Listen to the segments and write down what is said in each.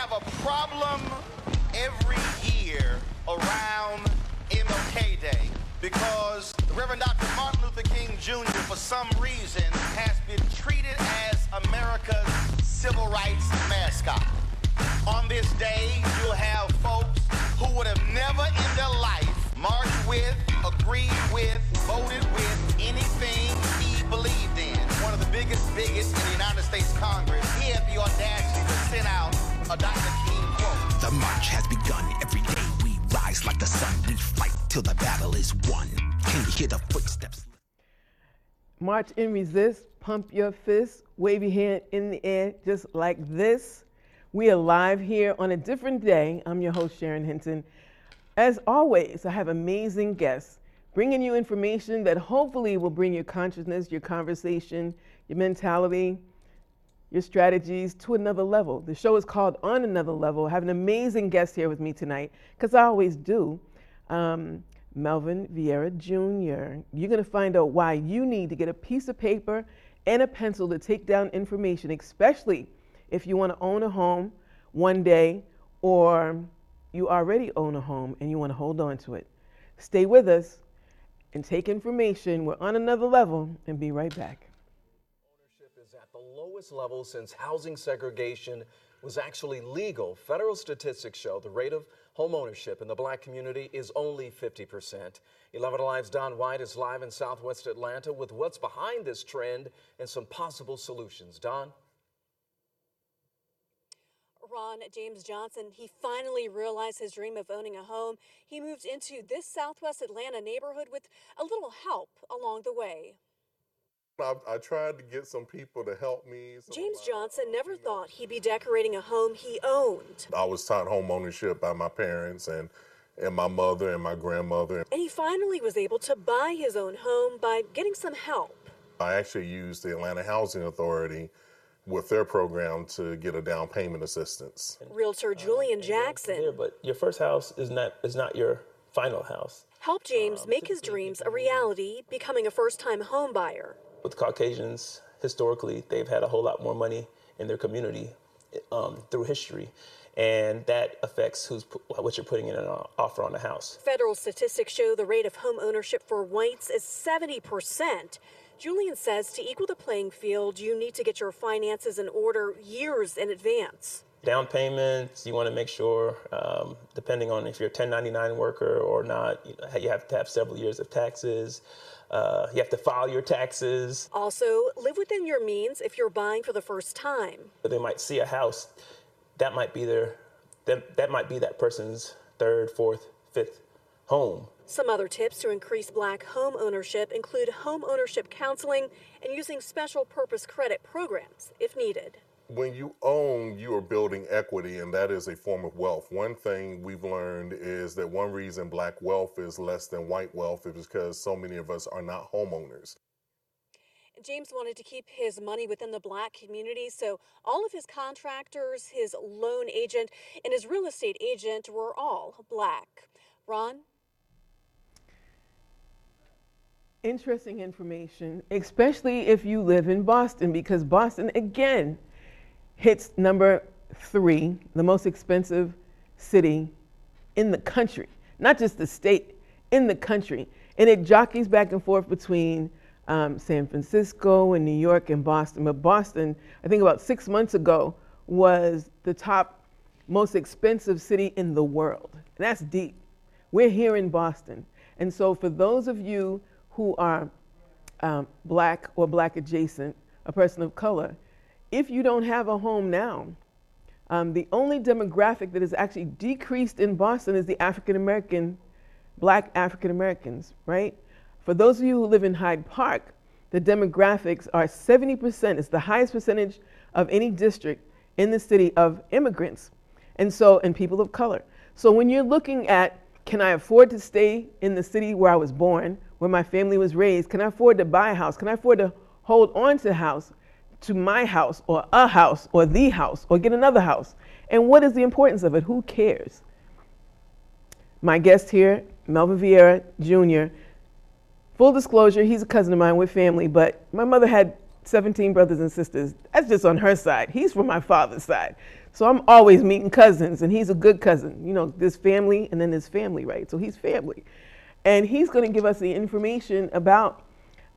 have a problem every year around MLK Day because Reverend Dr. Martin Luther King Jr., for some reason, has been treated as America's civil rights mascot. On this day, you'll have folks who would have never in their life marched with, agreed with, voted with anything he believed in. One of the biggest bigots in the United States Congress, he had the audacity to send out The march has begun. Every day we rise like the sun. We fight till the battle is won. Can you hear the footsteps? March and resist, pump your fist, wave your hand in the air just like this. We are live here on a different day. I'm your host, Sharon Hinton. As always, I have amazing guests bringing you information that hopefully will bring your consciousness, your conversation, your mentality, your strategies to another level. The show is called On Another Level. I have an amazing guest here with me tonight, because I always do. Um, Melvin Vieira Jr. You're going to find out why you need to get a piece of paper and a pencil to take down information, especially if you want to own a home one day or you already own a home and you want to hold on to it. Stay with us and take information. We're on another level and be right back. Ownership is at the lowest level since housing segregation was actually legal. Federal statistics show the rate of homeownership in the black community is only 50%. 11 Alive's Don White is live in southwest Atlanta with what's behind this trend and some possible solutions. Don? Ron James Johnson, he finally realized his dream of owning a home. He moved into this southwest Atlanta neighborhood with a little help along the way. I, I tried to get some people to help me. James Johnson uh, never thought he'd be decorating a home he owned. I was taught home ownership by my parents and and my mother and my grandmother. And he finally was able to buy his own home by getting some help. I actually used the Atlanta Housing Authority with their program to get a down payment assistance. Realtor uh, Julian Jackson. but your first house is not is not your final house. Help James uh, make his dreams a reality, becoming a first-time home buyer. With Caucasians, historically, they've had a whole lot more money in their community um, through history. And that affects who's what you're putting in an offer on the house. Federal statistics show the rate of home ownership for whites is 70 percent. Julian says to equal the playing field, you need to get your finances in order years in advance. Down payments, you want to make sure, um, depending on if you're a 1099 worker or not, you have to have several years of taxes. Uh, you have to file your taxes. Also, live within your means if you're buying for the first time. They might see a house, that might be their, that, that might be that person's third, fourth, fifth home. Some other tips to increase black home ownership include home ownership counseling and using special purpose credit programs if needed. When you own, you are building equity, and that is a form of wealth. One thing we've learned is that one reason black wealth is less than white wealth is because so many of us are not homeowners. James wanted to keep his money within the black community, so all of his contractors, his loan agent, and his real estate agent were all black. Ron? interesting information, especially if you live in Boston, because Boston, again, hits number three, the most expensive city in the country, not just the state, in the country. And it jockeys back and forth between um, San Francisco and New York and Boston. But Boston, I think about six months ago, was the top most expensive city in the world. And that's deep. We're here in Boston. And so, for those of you who are um, black or black adjacent, a person of color, if you don't have a home now, um, the only demographic that has actually decreased in Boston is the African American, black African Americans, right? For those of you who live in Hyde Park, the demographics are 70%. It's the highest percentage of any district in the city of immigrants. And so, and people of color. So when you're looking at, can I afford to stay in the city where I was born? where my family was raised? Can I afford to buy a house? Can I afford to hold on to a house, to my house, or a house, or the house, or get another house? And what is the importance of it? Who cares? My guest here, Melvin Vieira Jr., full disclosure, he's a cousin of mine with family, but my mother had 17 brothers and sisters. That's just on her side. He's from my father's side. So I'm always meeting cousins, and he's a good cousin. You know, this family and then this family, right? So he's family. And he's going to give us the information about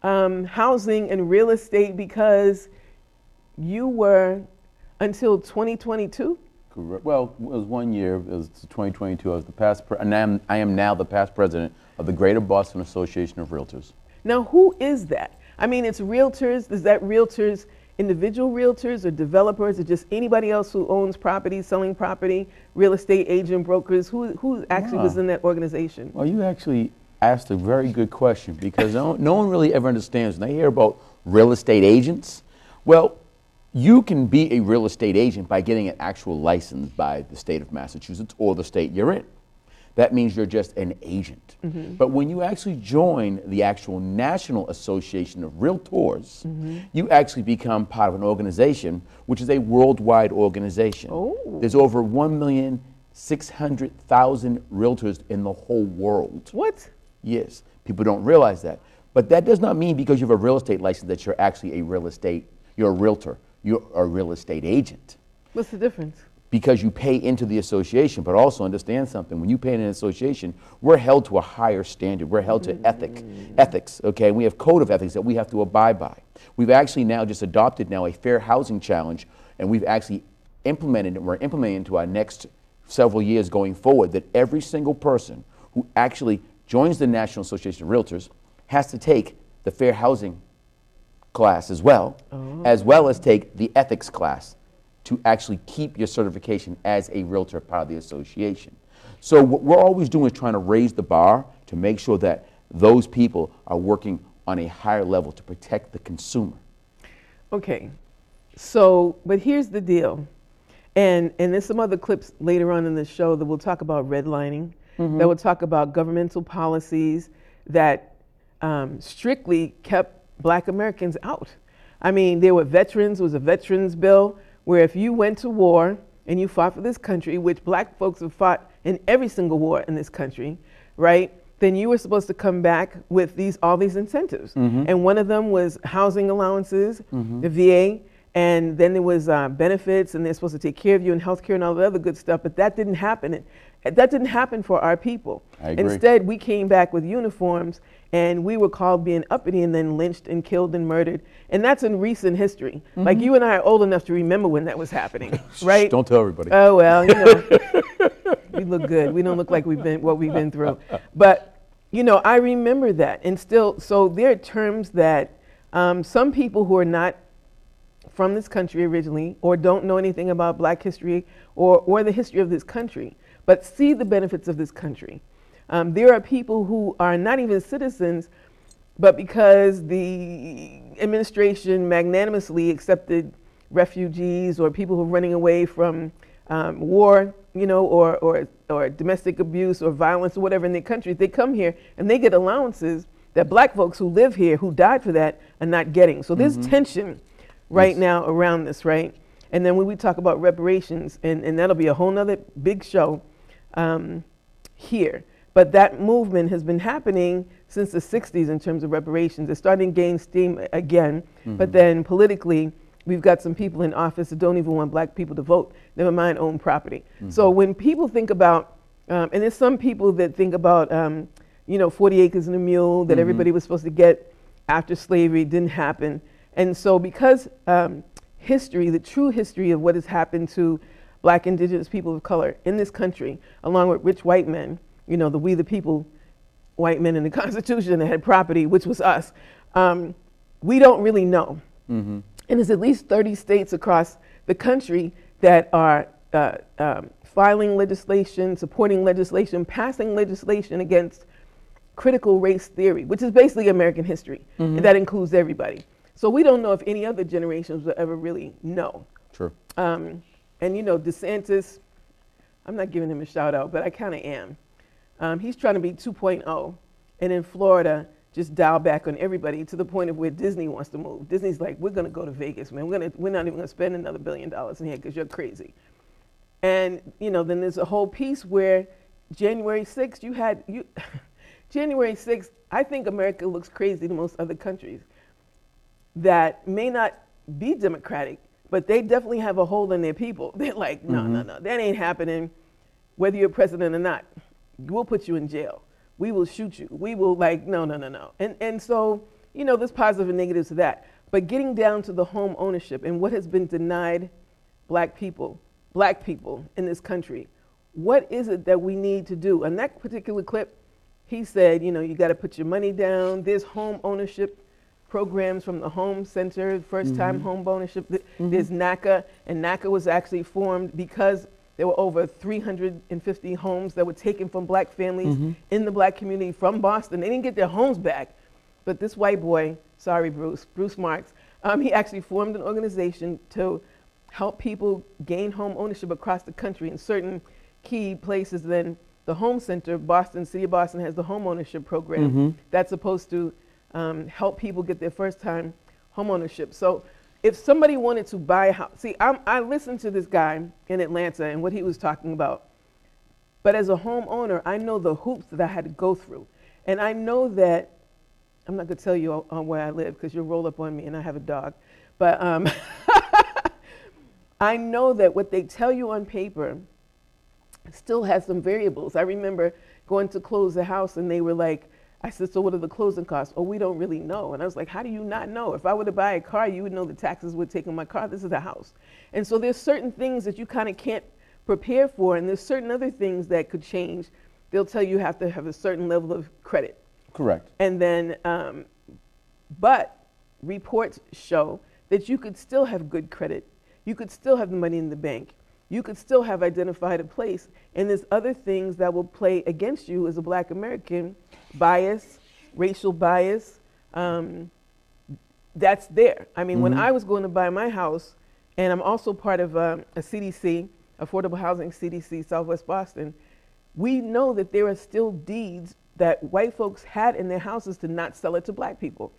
um, housing and real estate because you were until 2022. Correct. Well, it was one year. It was 2022. I was the past, pre- and I am, I am now the past president of the Greater Boston Association of Realtors. Now, who is that? I mean, it's realtors. Is that realtors, individual realtors or developers or just anybody else who owns property, selling property, real estate agent, brokers? Who, who actually was in that organization? Well, you actually asked a very good question because no, no one really ever understands. When they hear about real estate agents, well, you can be a real estate agent by getting an actual license by the state of Massachusetts or the state you're in. That means you're just an agent. Mm-hmm. But when you actually join the actual National Association of Realtors, mm-hmm. you actually become part of an organization which is a worldwide organization. Oh. There's over 1,600,000 realtors in the whole world. What? Yes, people don't realize that. But that does not mean because you have a real estate license that you're actually a real estate, you're a realtor, you're a real estate agent. What's the difference? Because you pay into the association, but also understand something. When you pay in an association, we're held to a higher standard. We're held to mm. ethic, ethics, okay? We have code of ethics that we have to abide by. We've actually now just adopted now a fair housing challenge, and we've actually implemented it. We're implementing into our next several years going forward that every single person who actually joins the National Association of Realtors has to take the fair housing class as well, as well as take the ethics class to actually keep your certification as a realtor part of the association. So what we're always doing is trying to raise the bar to make sure that those people are working on a higher level to protect the consumer. Okay. So, but here's the deal. And and there's some other clips later on in the show that will talk about redlining, that will talk about governmental policies that um, strictly kept black Americans out. I mean, there were veterans, was a veterans bill where if you went to war and you fought for this country, which black folks have fought in every single war in this country, right? Then you were supposed to come back with these all these incentives, and one of them was housing allowances, the VA, and then there was uh, benefits, and they're supposed to take care of you and health care and all the other good stuff. But that didn't happen. It- that didn't happen for our people. I agree. Instead, we came back with uniforms, and we were called being uppity, and then lynched and killed and murdered. And that's in recent history. Like you and I are old enough to remember when that was happening, right? Don't tell everybody. Oh well, you know, we look good. We don't look like we've been what we've been through. But you know, I remember that, and still, so there are terms that um, some people who are not from this country originally, or don't know anything about Black history or or the history of this country, but see the benefits of this country. Um, there are people who are not even citizens, but because the administration magnanimously accepted refugees or people who are running away from um, war, you know, or, or, or domestic abuse or violence or whatever in their countries, they come here and they get allowances that black folks who live here, who died for that, are not getting. So there's tension right now around this, right? And then when we talk about reparations, and, and that'll be a whole nother big show um, here. But that movement has been happening since the 60s in terms of reparations. It's starting to gain steam again. But then politically, we've got some people in office that don't even want black people to vote, never mind own property. So when people think about, um, and there's some people that think about, um, you know, 40 acres and a mule that everybody was supposed to get after slavery didn't happen. And so because um, history, the true history of what has happened to black indigenous people of color in this country, along with rich white men, you know, the we the people white men in the Constitution that had property, which was us, um, we don't really know. And there's at least 30 states across the country that are uh, um, filing legislation, supporting legislation, passing legislation against critical race theory, which is basically American history. And that includes everybody. So we don't know if any other generations will ever really know. True. Um, and you know, DeSantis, I'm not giving him a shout out, but I kind of am. Um, he's trying to be 2.0, and in Florida, just dial back on everybody to the point of where Disney wants to move. Disney's like, we're going to go to Vegas, man. We're, gonna, we're not even going to spend another billion dollars in here because you're crazy. And you know, then there's a whole piece where January 6th, you had you. January 6th, I think America looks crazy to most other countries. that may not be Democratic, but they definitely have a hold on their people. They're like, no, no, no, that ain't happening, whether you're president or not. We'll put you in jail. We will shoot you. We will like, no, no, no, no. And and so, you know, there's positive and negatives to that. But getting down to the home ownership and what has been denied black people, black people in this country, what is it that we need to do? And that particular clip, he said, you know, you got to put your money down. There's home ownership programs from the home center, first time mm-hmm. home ownership. Th- mm-hmm. There's NACA, and NACA was actually formed because there were over 350 homes that were taken from black families in the black community from Boston. They didn't get their homes back. But this white boy, sorry, Bruce, Bruce Marks, um, he actually formed an organization to help people gain home ownership across the country in certain key places. Then the Home Center, Boston, City of Boston has the home ownership program that's supposed to um, help people get their first time home ownership. So if somebody wanted to buy a house, see, I'm, I listened to this guy in Atlanta and what he was talking about. But as a homeowner, I know the hoops that I had to go through. And I know that, I'm not going to tell you on, where I live because you'll roll up on me and I have a dog. But um, I know that what they tell you on paper still has some variables. I remember going to close the house and they were like, I said, so what are the closing costs? Oh, we don't really know. And I was like, how do you not know? If I were to buy a car, you would know the taxes would take on my car. This is a house. And so there's certain things that you kind of can't prepare for, and there's certain other things that could change. They'll tell you you have to have a certain level of credit. Correct. And then, um, but reports show that you could still have good credit. You could still have the money in the bank. You could still have identified a place. And there's other things that will play against you as a black American bias, racial bias. Um, that's there. I mean, when I was going to buy my house, and I'm also part of um, a CDC, Affordable Housing CDC, Southwest Boston, we know that there are still deeds that white folks had in their houses to not sell it to black people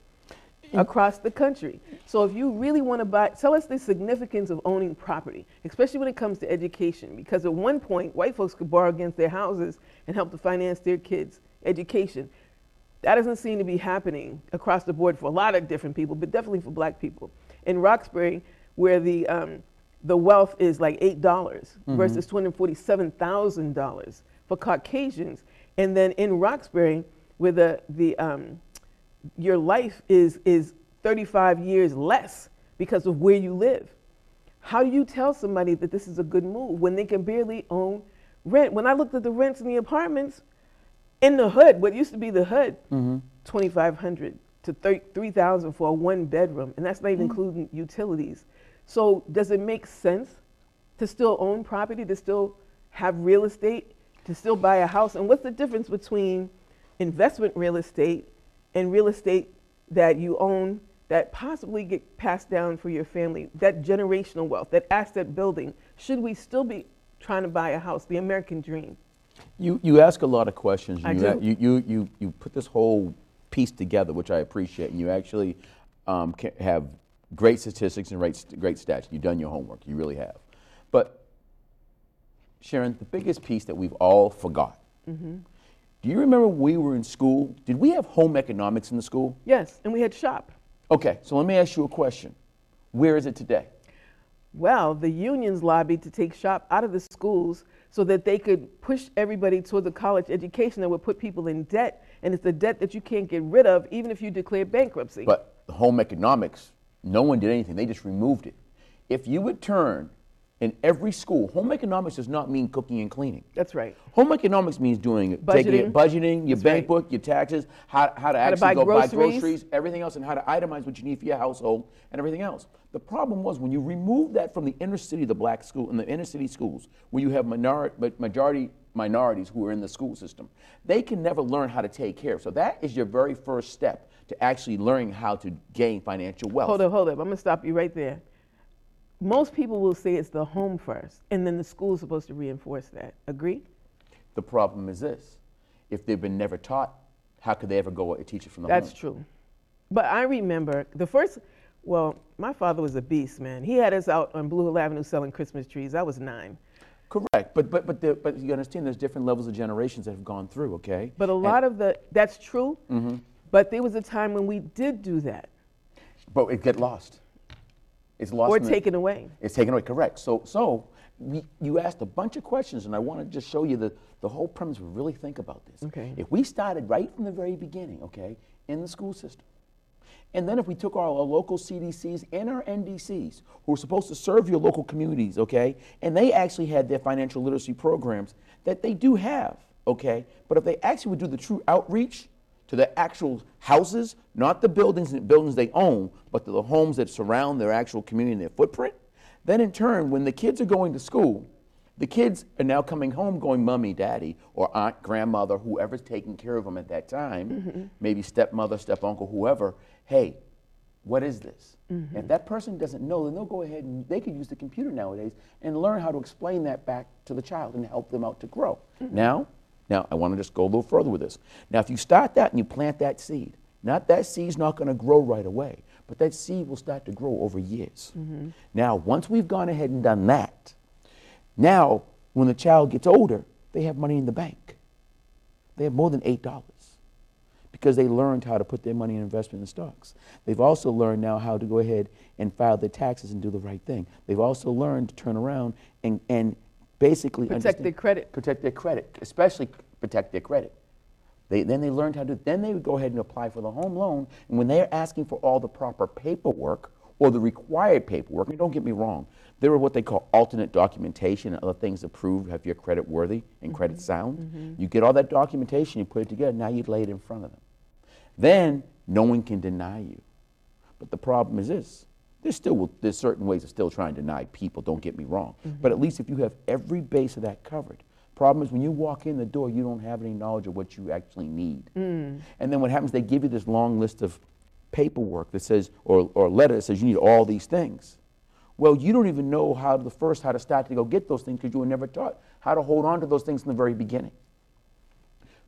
across the country. So if you really want to buy, tell us the significance of owning property, especially when it comes to education, because at one point, white folks could borrow against their houses and help to finance their kids' education. That doesn't seem to be happening across the board for a lot of different people, but definitely for black people. In Roxbury, where the, um, the wealth is like $8 versus $247,000 for Caucasians. And then in Roxbury, where the, the, um, your life is, is 35 years less because of where you live. How do you tell somebody that this is a good move when they can barely own rent? When I looked at the rents in the apartments in the hood, what used to be the hood, mm-hmm. 2,500 to 3,000 for a one bedroom, and that's not even mm. including utilities. So does it make sense to still own property, to still have real estate, to still buy a house? And what's the difference between investment real estate and real estate that you own that possibly get passed down for your family, that generational wealth, that asset building? Should we still be trying to buy a house, the American dream? You, you ask a lot of questions. I you, do. you, you, you, you put this whole piece together, which I appreciate, and you actually um, have great statistics and great, great stats. You've done your homework, you really have. But Sharon, the biggest piece that we've all forgot. Mm-hmm. Do you remember we were in school? Did we have home economics in the school? Yes, and we had shop. Okay, so let me ask you a question. Where is it today? Well, the unions lobbied to take shop out of the schools so that they could push everybody towards a college education that would put people in debt. And it's the debt that you can't get rid of even if you declare bankruptcy. But the home economics, no one did anything. They just removed it. If you would turn in every school, home economics does not mean cooking and cleaning. That's right. Home economics means doing taking it, Budgeting. budgeting, your That's bank right. book, your taxes, how, how to How to actually buy go buy groceries. groceries, everything else, and how to itemize what you need for your household and everything else. The problem was when you remove that from the inner city, the black school, in the inner city schools, where you have minor, but majority minorities who are in the school system, they can never learn how to take care. So that is your very first step to actually learning how to gain financial wealth. Hold up, hold up. I'm going to stop you right there. Most people will say it's the home first, and then the school's supposed to reinforce that. Agree? The problem is this: if they've been never taught, how could they ever go and teach it from the That's home? That's true. But I remember the first, well, my father was a beast, man. He had us out on Blue Hill Avenue selling Christmas trees. I was nine. Correct, but but but the, but you understand there's different levels of generations that have gone through. Okay, But a lot of the, that's true. Mm-hmm. But there was a time when we did do that. but it get lost. It's lost. Or in the- taken away. It's taken away, correct. So, so we, you asked a bunch of questions, and I want to just show you the, the whole premise. We really think about this. Okay. If we started right from the very beginning, okay, in the school system, and then if we took our, our local CDCs and our NDCs, who are supposed to serve your local communities, okay, and they actually had their financial literacy programs that they do have, okay, but if they actually would do the true outreach to the actual houses, not the buildings and buildings they own, but to the homes that surround their actual community and their footprint, then in turn, when the kids are going to school, the kids are now coming home going, Mummy, Daddy, or Aunt, Grandmother, whoever's taking care of them at that time, mm-hmm. maybe stepmother, step uncle, whoever, hey, what is this? Mm-hmm. If that person doesn't know, then they'll go ahead and they could use the computer nowadays and learn how to explain that back to the child and help them out to grow. Mm-hmm. Now, now I want to just go a little further with this. Now, if you start that and you plant that seed, not that seed's not going to grow right away, but that seed will start to grow over years. Mm-hmm. Now, once we've gone ahead and done that, now when the child gets older, they have money in the bank. They have more than eight dollars because they learned how to put their money in investment in stocks. They've also learned now how to go ahead and file their taxes and do the right thing. They've also learned to turn around and, and basically Protect their credit. Protect their credit, especially protect their credit. They, then they learned how to, then they would go ahead and apply for the home loan. And when they're asking for all the proper paperwork or the required paperwork, and don't get me wrong, there are what they call alternate documentation and other things to prove if you're credit worthy and mm-hmm. credit sound. Mm-hmm. You get all that documentation, you put it together, now you lay it in front of them. Then no one can deny you. But the problem is this. There's still there's certain ways of still trying to deny people, don't get me wrong. Mm-hmm. But at least if you have every base of that covered. Problem is when you walk in the door, you don't have any knowledge of what you actually need. Mm. And then what happens, they give you this long list of paperwork that says, or, or letter that says you need all these things. Well, you don't even know how to first how to start to go get those things because you were never taught how to hold on to those things in the very beginning.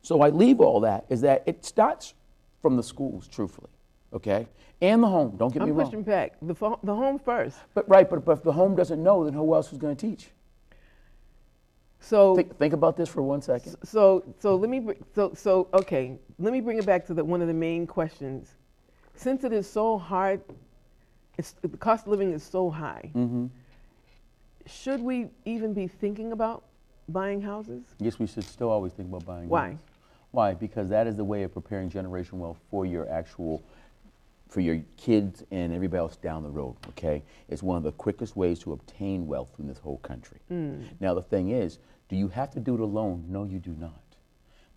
So I leave all that is that it starts from the schools, truthfully, okay, and the home. Don't get me wrong. I'm pushing back. The, the home first. But right, but, but if the home doesn't know, then who else is going to teach? So Think, think about this for one second. So, so let me, br- so, so, okay, let me bring it back to the, one of the main questions. Since it is so hard, it's, the cost of living is so high, Mm-hmm. should we even be thinking about buying houses? Yes, we should still always think about buying. Houses. Why? homes. Why? Because that is the way of preparing generation wealth for your actual, for your kids and everybody else down the road. Okay, it's one of the quickest ways to obtain wealth in this whole country. Mm. Now the thing is, do you have to do it alone? No, you do not.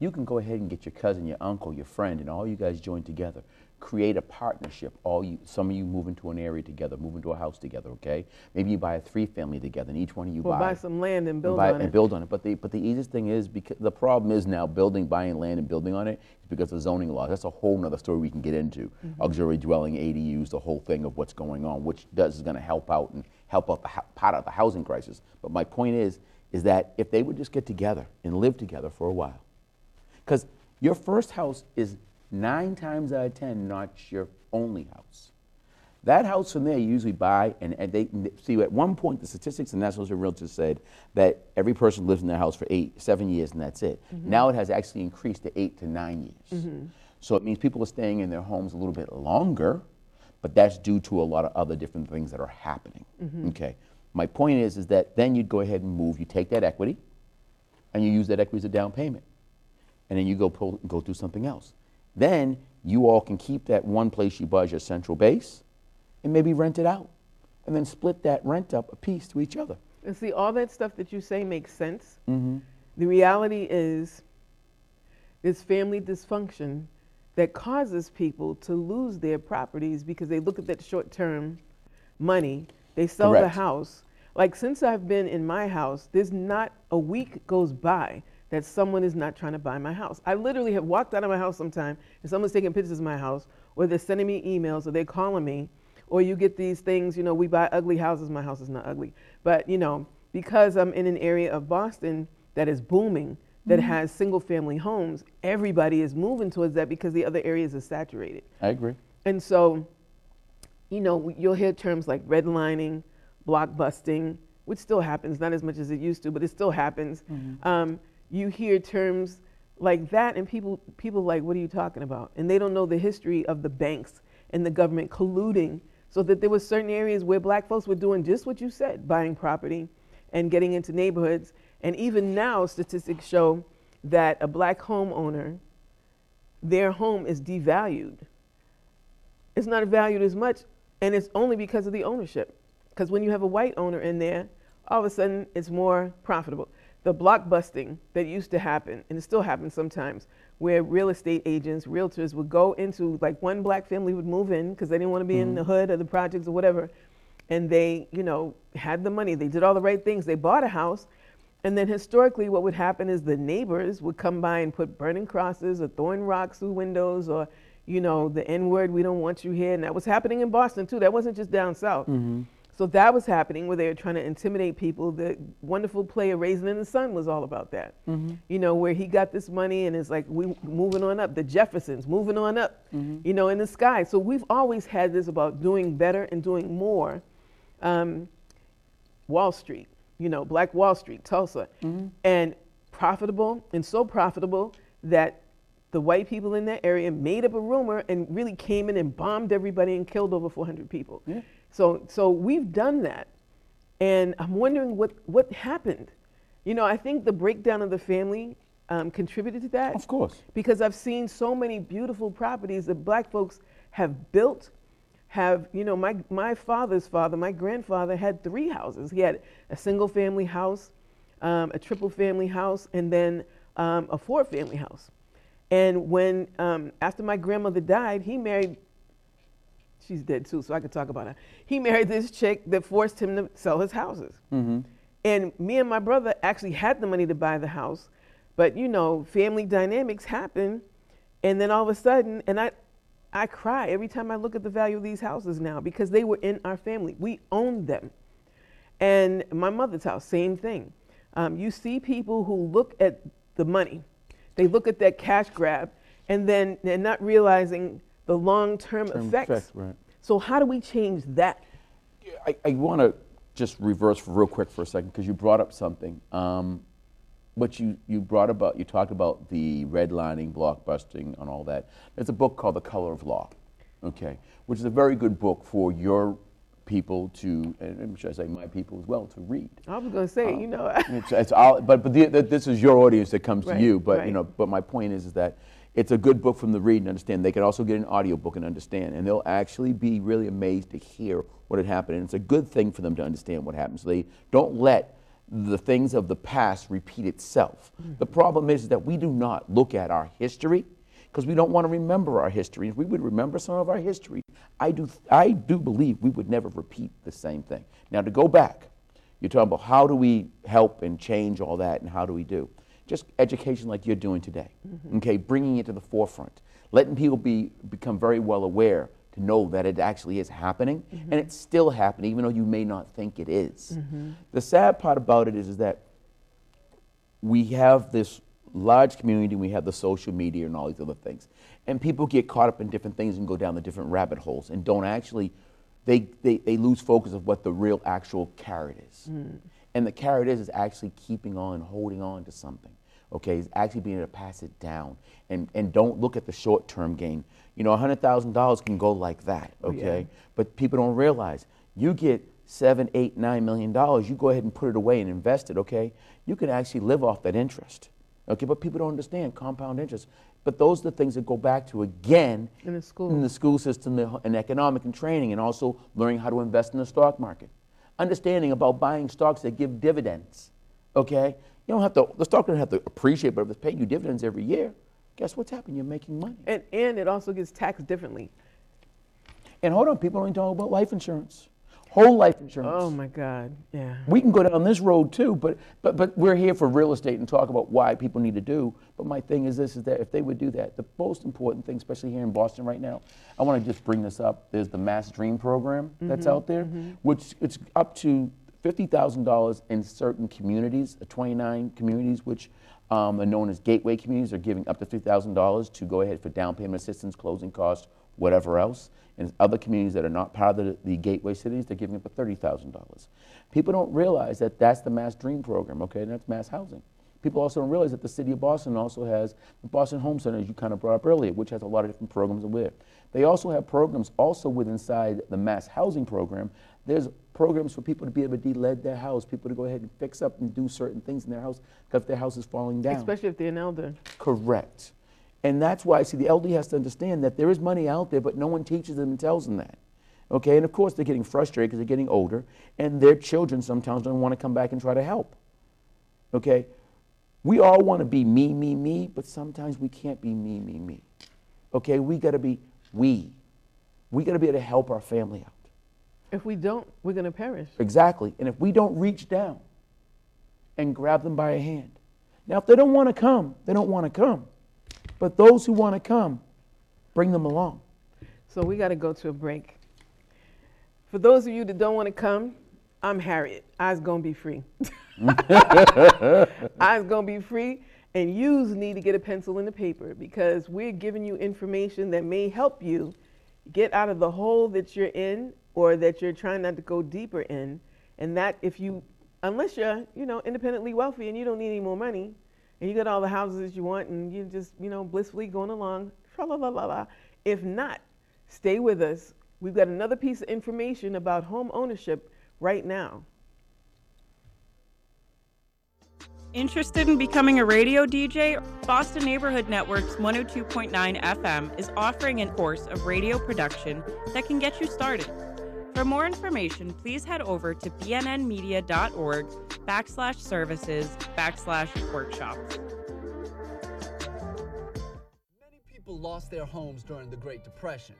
You can go ahead and get your cousin, your uncle, your friend, and all you guys join together. Create a partnership. All you, some of you move into an area together, move into a house together. Okay, maybe you buy a three-family together, and each one of you Or buy some land and build buy- on and it? build on it. But the but the easiest thing is because the problem is now building, buying land and building on it is because of zoning laws. That's a whole nother story we can get into. Mm-hmm. Auxiliary dwelling, ADUs, the whole thing of what's going on, which does is going to help out and help out the part of the housing crisis. But my point is, is that if they would just get together and live together for a while, because your first house is nine times out of ten not your only house. That house from there you usually buy, and, and they see at one point the statistics and National Realtors said that every person lives in their house for eight, seven years, and that's it. Mm-hmm. Now it has actually increased to eight to nine years. Mm-hmm. So it means people are staying in their homes a little bit longer, but that's due to a lot of other different things that are happening. Mm-hmm. Okay. My point is, is that then you'd go ahead and move. You take that equity, and you use that equity as a down payment and then you go pull, go do something else. Then you all can keep that one place you buy as your central base, and maybe rent it out, and then split that rent up a piece to each other. And see, all that stuff that you say makes sense. Mm-hmm. The reality is, there's family dysfunction that causes people to lose their properties because they look at that short term money, they sell the house. Like, since I've been in my house, there's not a week goes by that someone is not trying to buy my house. I literally have walked out of my house sometime and someone's taking pictures of my house, or they're sending me emails, or they're calling me, or you get these things, you know, we buy ugly houses. My house is not ugly. But, you know, because I'm in an area of Boston that is booming, that has single family homes, everybody is moving towards that because the other areas are saturated. I agree. And so, you know, you'll hear terms like redlining, blockbusting, which still happens, not as much as it used to, but it still happens. Um, you hear terms like that, and people people like, what are you talking about? And they don't know the history of the banks and the government colluding so that there were certain areas where black folks were doing just what you said, buying property and getting into neighborhoods. And even now, statistics show that a black homeowner, their home is devalued. It's not valued as much, and it's only because of the ownership. Because when you have a white owner in there, all of a sudden it's more profitable. The blockbusting that used to happen, and it still happens sometimes, where real estate agents, realtors would go into, like one black family would move in because they didn't want to be in the mm-hmm. hood or the projects or whatever. And they, you know, had the money. They did all the right things. They bought a house. And then historically, what would happen is the neighbors would come by and put burning crosses or throwing rocks through windows or, you know, the N word, we don't want you here. And that was happening in Boston too. That wasn't just down south. Mm-hmm. So that was happening where they were trying to intimidate people. The wonderful play of Raisin in the Sun was all about that. Mm-hmm. You know, where he got this money and it's like we moving on up. The Jeffersons moving on up. Mm-hmm. You know, in the sky. So we've always had this about doing better and doing more. Um, Wall Street, you know, Black Wall Street, Tulsa, mm-hmm. and profitable and so profitable that the white people in that area made up a rumor and really came in and bombed everybody and killed over 400 people. So, so we've done that, and I'm wondering what what happened. You know, I think the breakdown of the family um, contributed to that. Of course. Because I've seen so many beautiful properties that black folks have built have, you know, my, my father's father, my grandfather had three houses. He had a single family house, um, a triple family house, and then um, a four family house. And when, um, after my grandmother died, he married, she's dead too, so I could talk about her. He married this chick that forced him to sell his houses. And me and my brother actually had the money to buy the house, but you know, family dynamics happen. And then all of a sudden, and I, I cry every time I look at the value of these houses now because they were in our family. We owned them. And my mother's house, same thing. Um, you see people who look at the money, they look at that cash grab, and then they're not realizing the long term Term effects. effects, right. So, how do we change that? I, I want to just reverse real quick for a second because you brought up something. Um, what you, you brought about, you talked about the redlining, blockbusting, and all that. There's a book called The Color of Law, okay, which is a very good book for your people to, and should I say my people as well, to read. I was going to say, you know, It's, it's all, but but the, the, this is your audience that comes Right, to you. But you know, but my point is, is that it's a good book from the read and understand. They can also get an audiobook and understand, and they'll actually be really amazed to hear what had happened. And it's a good thing for them to understand what happened. So they don't let the things of the past repeat itself. Mm-hmm. The problem is that we do not look at our history because we don't want to remember our history. If we would remember some of our history, I do, I do believe we would never repeat the same thing. Now, to go back, you're talking about how do we help and change all that and how do we do? Just education like you're doing today, mm-hmm. okay? Bringing it to the forefront, letting people be, become very well aware to know that it actually is happening and mm-hmm. it's still happening even though you may not think it is. Mm-hmm. The sad part about it is, is that we have this large community, we have the social media and all these other things. And people get caught up in different things and go down the different rabbit holes and don't actually, they, they, they lose focus of what the real actual carrot is. Mm. And the carrot is, is actually keeping on, holding on to something. Okay, is actually being able to pass it down and, and don't look at the short term gain. You know, $100,000 can go like that, oh, okay? But people don't realize you get seven, eight, nine million dollars, you go ahead and put it away and invest it, okay? You can actually live off that interest. Okay, but people don't understand compound interest. But those are the things that go back to again In the school. in the school system and economic and training and also learning how to invest in the stock market. Understanding about buying stocks that give dividends. Okay? You don't have to the stock doesn't have to appreciate, but if it's paying you dividends every year, guess what's happening? You're making money. And, and it also gets taxed differently. And hold on, people don't talk about life insurance. Whole life insurance. Oh my God, yeah. We can go down this road too, but, but, but we're here for real estate and talk about why people need to do. But my thing is this, is that if they would do that, the most important thing, especially here in Boston right now, I want to just bring this up. There's the Mass Dream program that's mm-hmm, out there, mm-hmm. which it's up to $50,000 in certain communities, uh, 29 communities, which um, are known as gateway communities, are giving up to $50,000 to go ahead for down payment assistance, closing costs, whatever else. And other communities that are not part of the, the gateway cities, they're giving up to $30,000. People don't realize that that's the Mass Dream program, okay? And that's mass housing. People also don't realize that the city of Boston also has the Boston Home Center, as you kind of brought up earlier, which has a lot of different programs with. It. They also have programs also within inside the mass housing program. There's programs for people to be able to de-lead their house, people to go ahead and fix up and do certain things in their house if their house is falling down. Especially if they're an elder. Correct. And that's why, see, the elderly has to understand that there is money out there, but no one teaches them and tells them that. Okay, and of course they're getting frustrated because they're getting older, and their children sometimes don't want to come back and try to help. Okay, we all want to be me, me, me, but sometimes we can't be me, me, me. Okay, we got to be we. We got to be able to help our family out. If we don't, we're going to perish. Exactly. And if we don't reach down and grab them by a hand. Now, if they don't want to come, they don't want to come. But those who want to come, bring them along. So we got to go to a break. For those of you that don't want to come, I'm Harriet. I's gonna be free. I's gonna be free, and you need to get a pencil and a paper because we're giving you information that may help you get out of the hole that you're in or that you're trying not to go deeper in. And that if you, unless you're, you know, independently wealthy and you don't need any more money, and you got all the houses that you want, and you're just, you know, blissfully going along, la la la la. If not, stay with us. We've got another piece of information about home ownership right now. Interested in becoming a radio DJ? Boston Neighborhood Network's 102.9 FM is offering a course of radio production that can get you started. For more information, please head over to bnnmedia.org backslash services backslash workshops. Many people lost their homes during the Great Depression.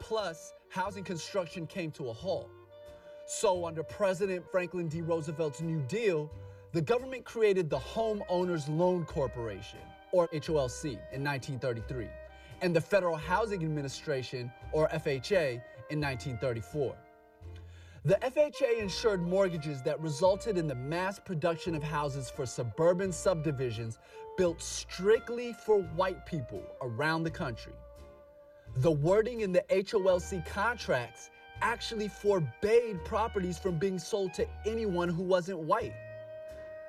Plus, housing construction came to a halt. So, under President Franklin D. Roosevelt's New Deal, the government created the Home Owners Loan Corporation, or HOLC, in 1933, and the Federal Housing Administration, or FHA, in 1934. The FHA insured mortgages that resulted in the mass production of houses for suburban subdivisions built strictly for white people around the country. The wording in the HOLC contracts actually forbade properties from being sold to anyone who wasn't white.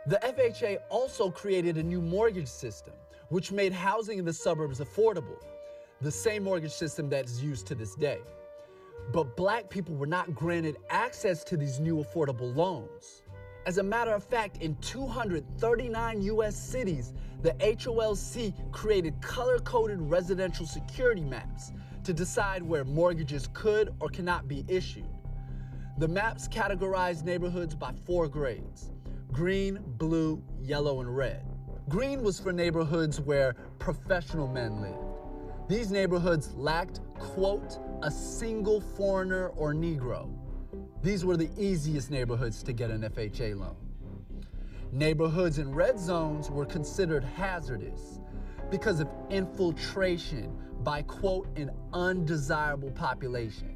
The FHA also created a new mortgage system, which made housing in the suburbs affordable, the same mortgage system that is used to this day. But black people were not granted access to these new affordable loans. As a matter of fact, in 239 US cities, the HOLC created color coded residential security maps to decide where mortgages could or cannot be issued. The maps categorized neighborhoods by four grades green, blue, yellow, and red. Green was for neighborhoods where professional men lived. These neighborhoods lacked, quote, a single foreigner or Negro. These were the easiest neighborhoods to get an FHA loan. Neighborhoods in red zones were considered hazardous because of infiltration by, quote, an undesirable population.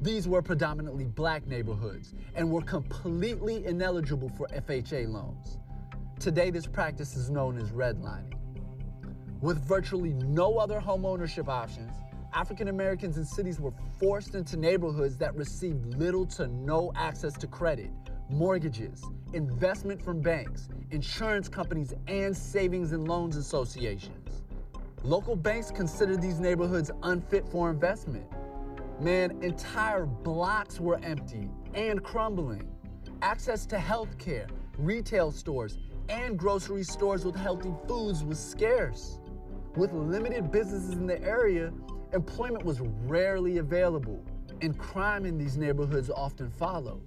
These were predominantly black neighborhoods and were completely ineligible for FHA loans. Today, this practice is known as redlining. With virtually no other homeownership options, African Americans in cities were forced into neighborhoods that received little to no access to credit, mortgages, investment from banks, insurance companies, and savings and loans associations. Local banks considered these neighborhoods unfit for investment. Man, entire blocks were empty and crumbling. Access to health care, retail stores, and grocery stores with healthy foods was scarce. With limited businesses in the area, employment was rarely available, and crime in these neighborhoods often followed.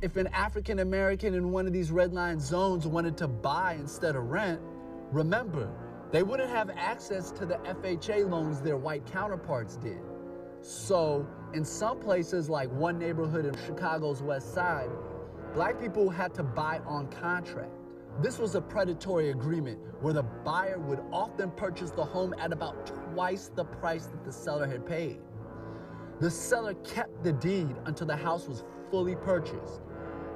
If an African American in one of these red line zones wanted to buy instead of rent, remember, they wouldn't have access to the FHA loans their white counterparts did. So, in some places, like one neighborhood in Chicago's West Side, black people had to buy on contract. This was a predatory agreement where the buyer would often purchase the home at about twice the price that the seller had paid. The seller kept the deed until the house was fully purchased,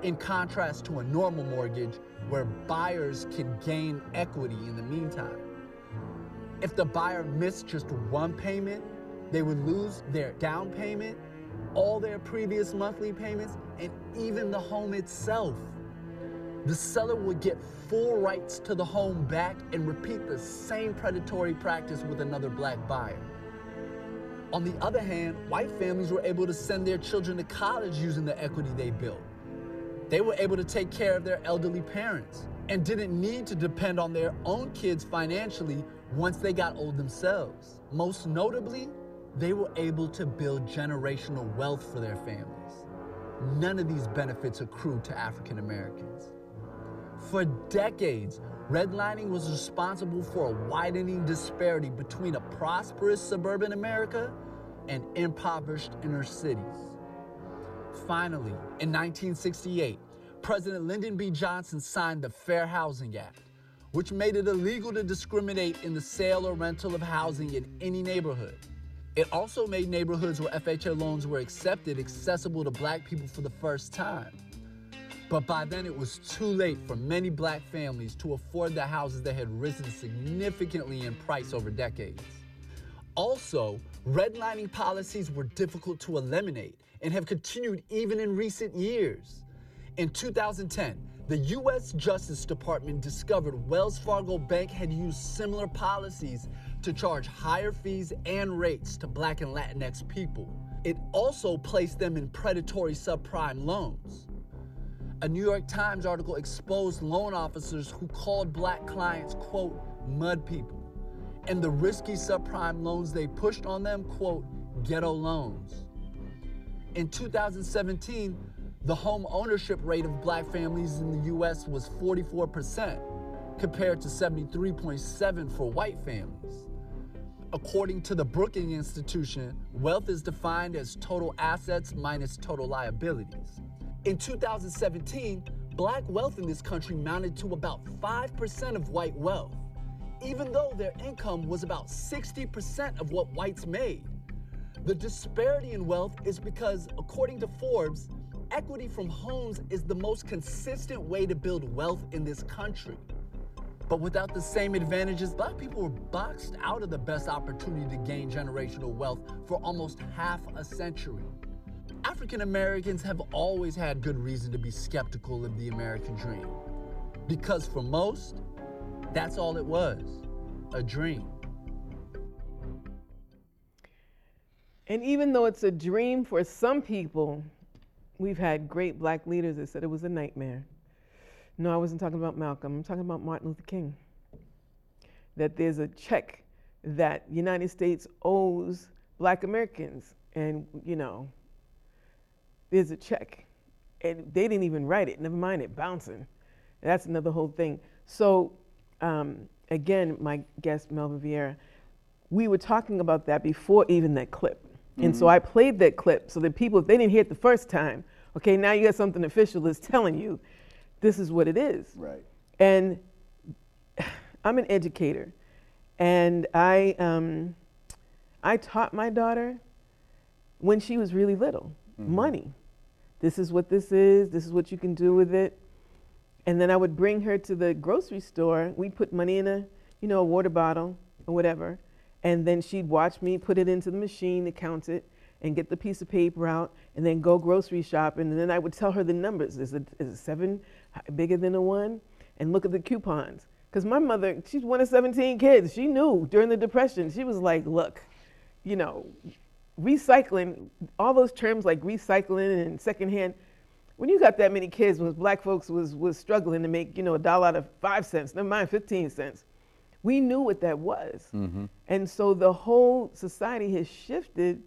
in contrast to a normal mortgage where buyers can gain equity in the meantime. If the buyer missed just one payment, they would lose their down payment, all their previous monthly payments, and even the home itself. The seller would get full rights to the home back and repeat the same predatory practice with another black buyer. On the other hand, white families were able to send their children to college using the equity they built. They were able to take care of their elderly parents and didn't need to depend on their own kids financially once they got old themselves. Most notably, they were able to build generational wealth for their families. None of these benefits accrued to African Americans. For decades, redlining was responsible for a widening disparity between a prosperous suburban America and impoverished inner cities. Finally, in 1968, President Lyndon B. Johnson signed the Fair Housing Act, which made it illegal to discriminate in the sale or rental of housing in any neighborhood. It also made neighborhoods where FHA loans were accepted accessible to black people for the first time. But by then, it was too late for many black families to afford the houses that had risen significantly in price over decades. Also, redlining policies were difficult to eliminate and have continued even in recent years. In 2010, the U.S. Justice Department discovered Wells Fargo Bank had used similar policies to charge higher fees and rates to Black and Latinx people. It also placed them in predatory subprime loans. A New York Times article exposed loan officers who called black clients, quote, mud people, and the risky subprime loans they pushed on them, quote, ghetto loans. In 2017, the home ownership rate of black families in the US was 44%, compared to 73.7 for white families. According to the Brookings Institution, wealth is defined as total assets minus total liabilities. In 2017, black wealth in this country mounted to about 5% of white wealth, even though their income was about 60% of what whites made. The disparity in wealth is because, according to Forbes, equity from homes is the most consistent way to build wealth in this country. But without the same advantages, black people were boxed out of the best opportunity to gain generational wealth for almost half a century. African Americans have always had good reason to be skeptical of the American dream. Because for most, that's all it was a dream. And even though it's a dream for some people, we've had great black leaders that said it was a nightmare. No, I wasn't talking about Malcolm. I'm talking about Martin Luther King. That there's a check that the United States owes black Americans. And, you know, there's a check. And they didn't even write it, never mind it bouncing. That's another whole thing. So, um, again, my guest, Melvin Vieira, we were talking about that before even that clip. And so I played that clip so that people, if they didn't hear it the first time, okay, now you got something official that's telling you this is what it is. Right. And I'm an educator, and I um, I taught my daughter when she was really little Mm-hmm. money. This is what this is. This is what you can do with it. And then I would bring her to the grocery store. We'd put money in a you know a water bottle or whatever, and then she'd watch me put it into the machine to count it and get the piece of paper out and then go grocery shopping. And then I would tell her the numbers. Is it, is it seven bigger than a one? And look at the coupons. Because my mother, she's one of 17 kids. She knew during the Depression, she was like, look, you know, recycling, all those terms like recycling and secondhand, when you got that many kids, when black folks was, was struggling to make, you know, a dollar out of five cents, never mind 15 cents, we knew what that was. And so the whole society has shifted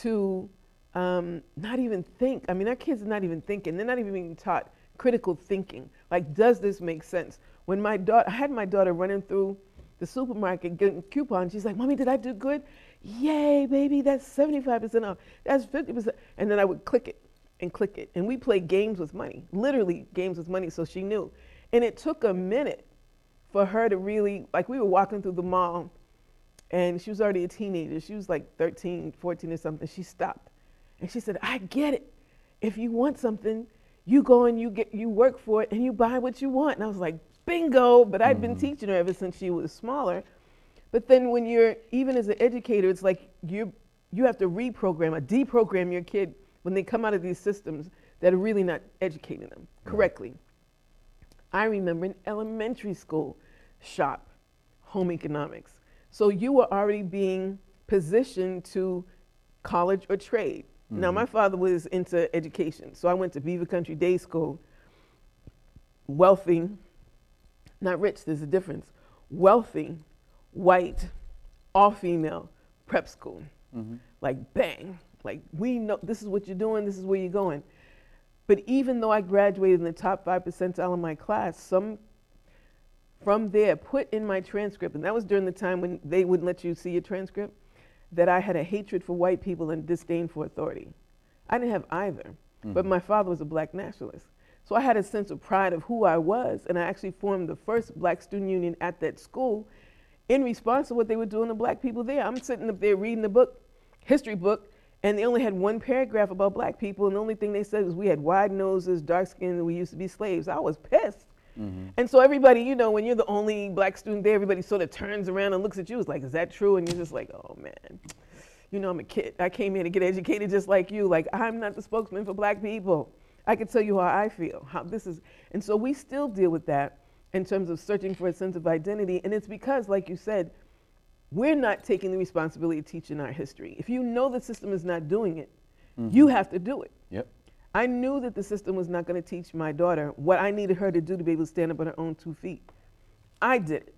to um, not even think. I mean, our kids are not even thinking. They're not even being taught critical thinking. Like, does this make sense? When my daughter, I had my daughter running through the supermarket getting coupons. She's like, "Mommy, did I do good? Yay, baby! That's seventy-five percent off. That's fifty percent." And then I would click it and click it, and we played games with money, literally games with money. So she knew, and it took a minute for her to really like. We were walking through the mall and she was already a teenager. She was like 13, 14 or something. She stopped and she said, I get it. If you want something, you go and you get you work for it and you buy what you want. And I was like, bingo. But I'd been mm-hmm. teaching her ever since she was smaller. But then when you're even as an educator, it's like you you have to reprogram or deprogram your kid when they come out of these systems that are really not educating them correctly. I remember in elementary school, shop, home economics. So you were already being positioned to college or trade. Now, mm-hmm. my father was into education, so I went to Beaver Country Day School. Wealthy, not rich, there's a difference. Wealthy, white, all female prep school. Mm-hmm. Like, bang. Like, we know this is what you're doing, this is where you're going. But even though I graduated in the top 5 percentile of my class, some from there put in my transcript, and that was during the time when they wouldn't let you see your transcript, that I had a hatred for white people and disdain for authority. I didn't have either, but mm-hmm. my father was a black nationalist. So I had a sense of pride of who I was, and I actually formed the first black student union at that school in response to what they were doing to black people there. I'm sitting up there reading the book, history book, and they only had one paragraph about black people, and the only thing they said was we had wide noses, dark skin, and we used to be slaves. I was pissed. Mm-hmm. And so everybody, you know, when you're the only black student there, everybody sort of turns around and looks at you. It's like, is that true? And you're just like, oh man, you know, I'm a kid. I came here to get educated just like you. Like, I'm not the spokesman for black people. I can tell you how I feel, how this is. And so we still deal with that in terms of searching for a sense of identity. And it's because, like you said, we're not taking the responsibility of teaching our history. If you know the system is not doing it, you have to do it. Yep. I knew that the system was not going to teach my daughter what I needed her to do to be able to stand up on her own two feet. I did it.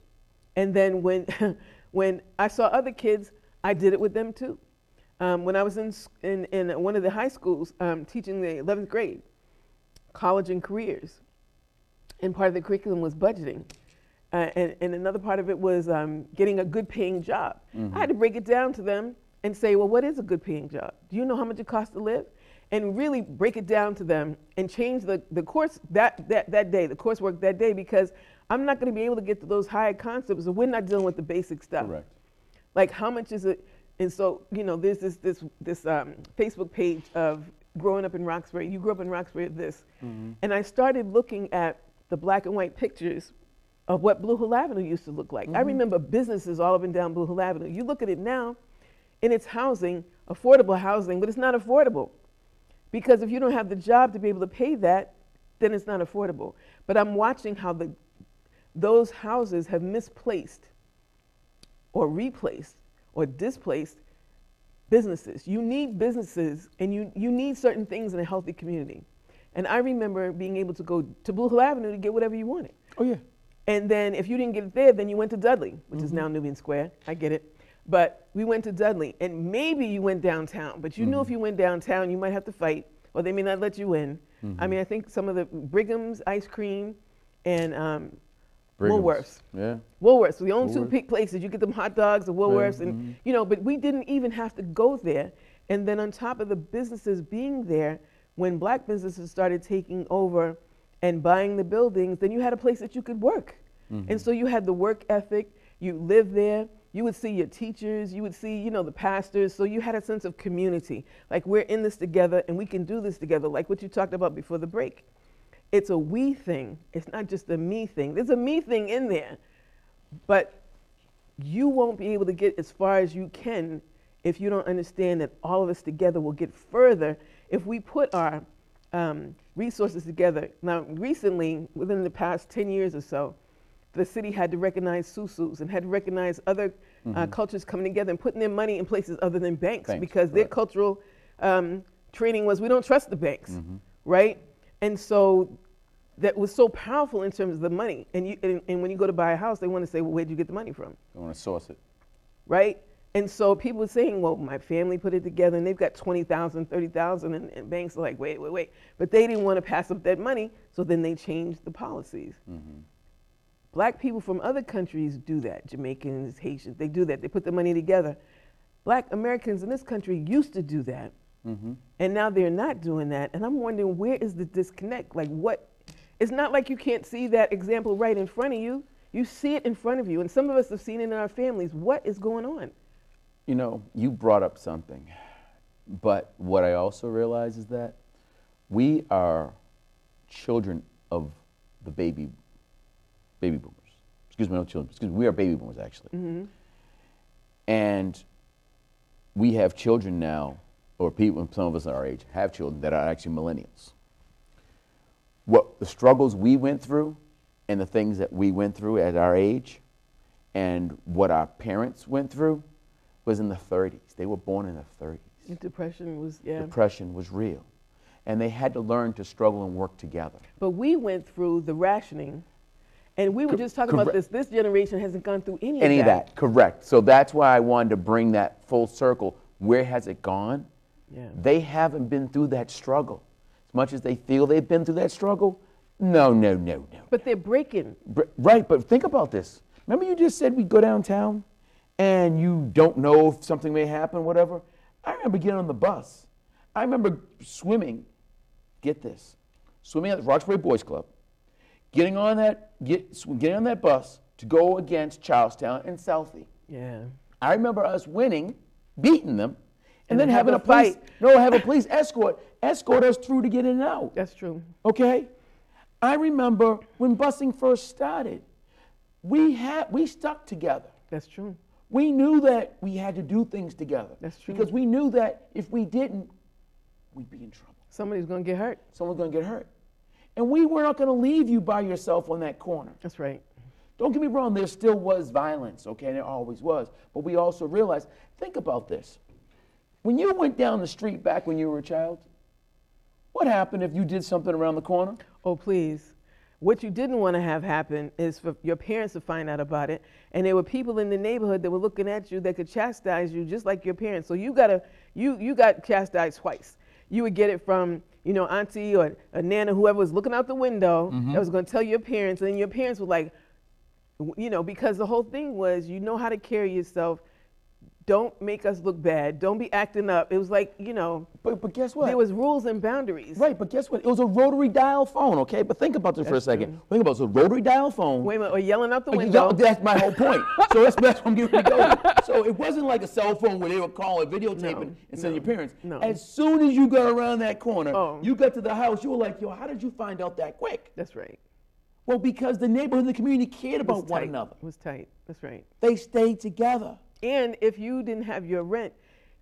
And then when, when I saw other kids, I did it with them too. Um, when I was in, in, in one of the high schools um, teaching the 11th grade, college and careers, and part of the curriculum was budgeting. Uh, and, and another part of it was um, getting a good paying job. I had to break it down to them and say, well, what is a good paying job? Do you know how much it costs to live? And really break it down to them and change the, the course that, that, that day, the coursework that day, because I'm not going to be able to get to those higher concepts if we're not dealing with the basic stuff. Correct. Like how much is it? And so you know, there's this this this um, Facebook page of growing up in Roxbury. You grew up in Roxbury. This, and I started looking at the black and white pictures of what Blue Hill Avenue used to look like. I mm-hmm. remember businesses all up and down Blue Hill Avenue. You look at it now, and it's housing, affordable housing, but it's not affordable because if you don't have the job to be able to pay that, then it's not affordable. But I'm watching how the those houses have misplaced or replaced or displaced businesses. You need businesses and you, you need certain things in a healthy community. And I remember being able to go to Blue Hill Avenue to get whatever you wanted. Oh yeah. And then if you didn't get it there, then you went to Dudley, which is mm-hmm. now Nubian Square. I get it. But we went to Dudley, and maybe you went downtown. But you knew if mm-hmm. you went downtown, you might have to fight, or they may not let you in. I mm-hmm. mean, I think some of the Brigham's ice cream and um, Brigham's. Woolworths. Yeah. Woolworths the only two Woolworths. big places you get them hot dogs or Woolworths, and you know. But we didn't even have to go there. And then on top of the businesses being there, when black businesses started taking over and buying the buildings, then you had a place that you could work. And mm-hmm. so you had the work ethic. You lived there. You would see your teachers. You would see, you know, the pastors. So you had a sense of community. Like we're in this together, and we can do this together. Like what you talked about before the break it's a we thing. It's not just a me thing. There's a me thing in there, but you won't be able to get as far as you can if you don't understand that all of us together will get further if we put our um, resources together. Now, recently, within the past 10 years or so, the city had to recognize Susus and had to recognize other uh, cultures coming together and putting their money in places other than banks, Banks, because their cultural um, training was we don't trust the banks, right? And so that was so powerful in terms of the money. And, you, and, and when you go to buy a house, they want to say, well, where'd you get the money from? I want to source it. right? And so people were saying, well, my family put it together and they've got 20,000, 30,000, and, and banks are like, wait, wait, wait. But they didn't want to pass up that money, so then they changed the policies. Mm-hmm. Black people from other countries do that. Jamaicans, Haitians, they do that. They put the money together. Black Americans in this country used to do that. Mm-hmm. And now they're not doing that. And I'm wondering where is the disconnect? Like, what? It's not like you can't see that example right in front of you. You see it in front of you. And some of us have seen it in our families. What is going on? You know, you brought up something, but what I also realize is that we are children of the baby baby boomers. Excuse me, no children. Excuse me, we are baby boomers actually. Mm-hmm. And we have children now, or people, some of us at our age have children that are actually millennials. What the struggles we went through, and the things that we went through at our age and what our parents went through was in the 30s. They were born in the 30s. The depression was, yeah. Depression was real. And they had to learn to struggle and work together. But we went through the rationing, and we were Co- just talking about this. This generation hasn't gone through any, Any of that. Any of that, correct. So that's why I wanted to bring that full circle. Where has it gone? Yeah. They haven't been through that struggle. As much as they feel they've been through that struggle, no, no, no, no. But they're breaking. Br- Right, but think about this. Remember you just said we go downtown and you don't know if something may happen, whatever? I remember getting on the bus. I remember swimming, get this, swimming at the Roxbury Boys Club, getting on that, get, getting on that bus to go against Charlestown and Southie. Yeah. I remember us winning, beating them, and, And then then having a police, fight. no, have a police escort, escort us through to get in and out. That's true. Okay? I remember when busing first started, we had we stuck together. That's true. We knew that we had to do things together. That's true. Because we knew that if we didn't, we'd be in trouble. Somebody's going to get hurt. Someone's gonna get hurt. And we were not gonna leave you by yourself on that corner. That's right. Don't get me wrong, there still was violence, okay, and there always was. But we also realized, think about this. When you went down the street back when you were a child, what happened if you did something around the corner? Oh, please. What you didn't want to have happen is for your parents to find out about it. And there were people in the neighborhood that were looking at you that could chastise you just like your parents. So you gotta you you got chastised twice. You would get it from, you know, auntie or a nana, whoever was looking out the window mm-hmm. that was gonna tell your parents, and then your parents were like, you know, because the whole thing was you know how to carry yourself. Don't make us look bad. Don't be acting up. It was like, you know, But, but guess what? there was rules and boundaries. Right, but guess what? It was a rotary dial phone, okay? But think about this for a second. true. Think about it. So rotary dial phone. Wait a minute, or yelling out the window. that- That's my whole point. so that's, that's what I'm getting to go. to. So it wasn't like a cell phone where they were calling, videotaping, No, and sending your parents. no. As soon as you got around that corner, Oh. you got to the house, you were like, yo, how did you find out that quick? That's right. Well, because the neighborhood and the community cared about one another. It was tight. That's right. They stayed together. And if you didn't have your rent,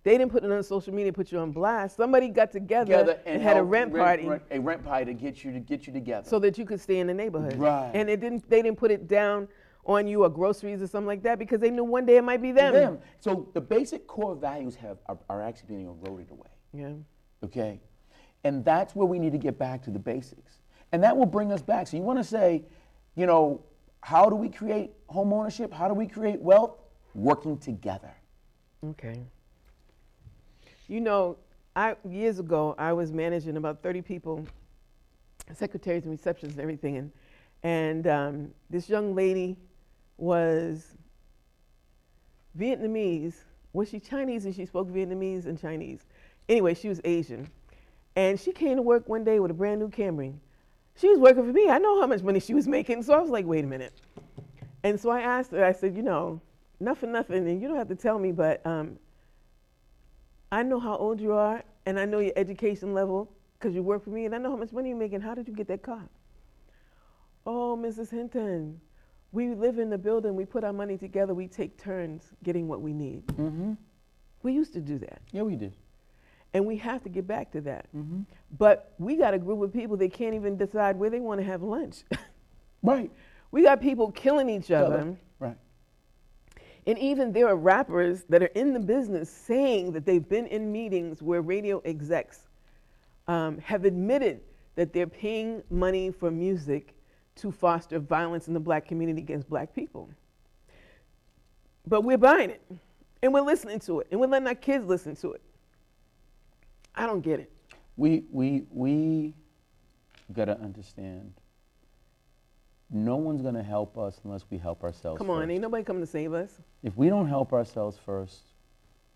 they didn't put it on social media, put you on blast. Somebody got together, Together and, had a helped rent party a rent party to get you to get you together. so that you could stay in the neighborhood. Right. And it didn't. They didn't put it down on you or groceries or something like that because they knew one day it might be them. them. So the basic core values have are, are actually being eroded away. Yeah. okay? And that's where we need to get back to the basics. And that will bring us back. So you want to say, you know, how do we create home ownership? How do we create wealth? Working together. Okay. You know, I years ago I was managing about 30 people, secretaries and receptions and everything, and and um, this young lady was Vietnamese. Was she Chinese and she spoke Vietnamese and Chinese? Anyway, she was Asian, and she came to work one day with a brand new Camry. She was working for me. I know how much money she was making, so I was like, wait a minute. And so I asked her. I said, you know, nothing, nothing, and you don't have to tell me, but um, I know how old you are, and I know your education level because you work for me, and I know how much money you're making. How did you get that car? Oh, Mrs. Hinton, we live in the building. We put our money together. We take turns getting what we need. Mm-hmm. We used to do that, Yeah, we did. and we have to get back to that. Mm-hmm. But we got a group of people that can't even decide where they want to have lunch. Right. we got people killing each other. And even there are rappers that are in the business saying that they've been in meetings where radio execs um, have admitted that they're paying money for music to foster violence in the black community against black people. But we're buying it, and we're listening to it, and we're letting our kids listen to it. I don't get it. We we we gotta understand. No one's gonna help us unless we help ourselves. Come on, first. ain't nobody coming to save us. If we don't help ourselves first,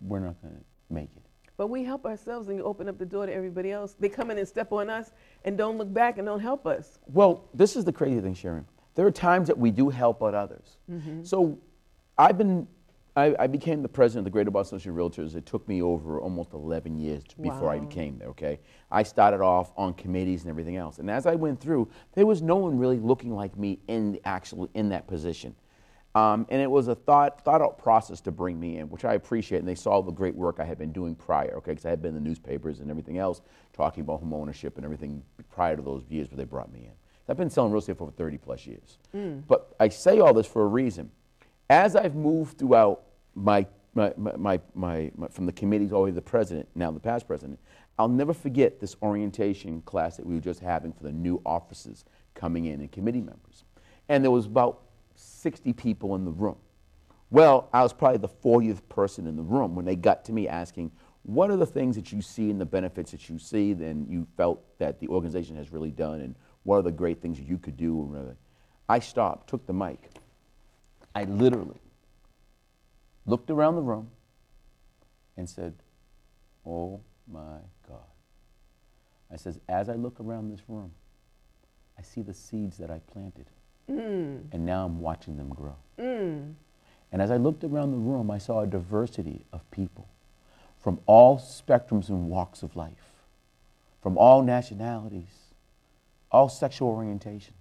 we're not gonna make it. But we help ourselves and you open up the door to everybody else. They come in and step on us and don't look back and don't help us. Well, this is the crazy thing, Sharon. There are times that we do help out others. Mm-hmm. So I've been, I, I became the president of the Greater Boston Association of Realtors. It took me over almost 11 years to- before I Wow. became there, okay? I started off on committees and everything else. And as I went through, there was no one really looking like me in the actual, in that position. Um, and it was a thought, thought out process to bring me in, which I appreciate. And they saw the great work I had been doing prior, okay? Because I had been in the newspapers and everything else, talking about home ownership and everything prior to those years where they brought me in. I've been selling real estate for over 30 plus years. But I say all this for a reason. As I've moved throughout my, my, my, my, from the committees all the way to the president, now the past president, I'll never forget this orientation class that we were just having for the new officers coming in and committee members. And there was about 60 people in the room. Well, I was probably the 40th person in the room when they got to me asking, what are the things that you see and the benefits that you see and you felt that the organization has really done and what are the great things you could do? I stopped, took the mic. I literally looked around the room and said, oh my God. I says, as I look around this room, I see the seeds that I planted. Mm. And now I'm watching them grow. Mm. And as I looked around the room, I saw a diversity of people from all spectrums and walks of life, from all nationalities, all sexual orientations.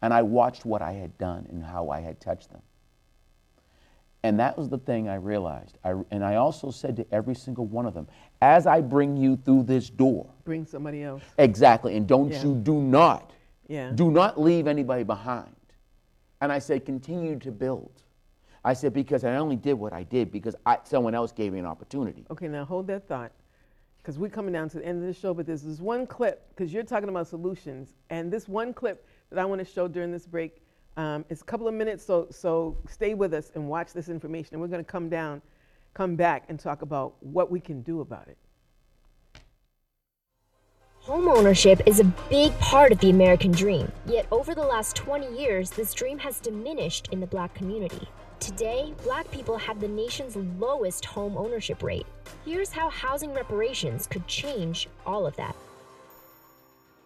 And I watched what I had done and how I had touched them. And that was the thing I realized. I, and I also said to every single one of them, as I bring you through this door, Bring somebody else. exactly, and don't Yeah. you do not, Yeah. do not leave anybody behind. And I said, continue to build. I said, because I only did what I did because I, someone else gave me an opportunity. Okay, now hold that thought, because we're coming down to the end of the show. But there's this one clip, because you're talking about solutions, and this one clip that I want to show during this break. Um, it's a couple of minutes, so so stay with us and watch this information, and we're going to come down, come back, and talk about what we can do about it. Homeownership is a big part of the American dream, yet over the last 20 years, this dream has diminished in the black community. Today, black people have the nation's lowest home ownership rate. Here's how housing reparations could change all of that.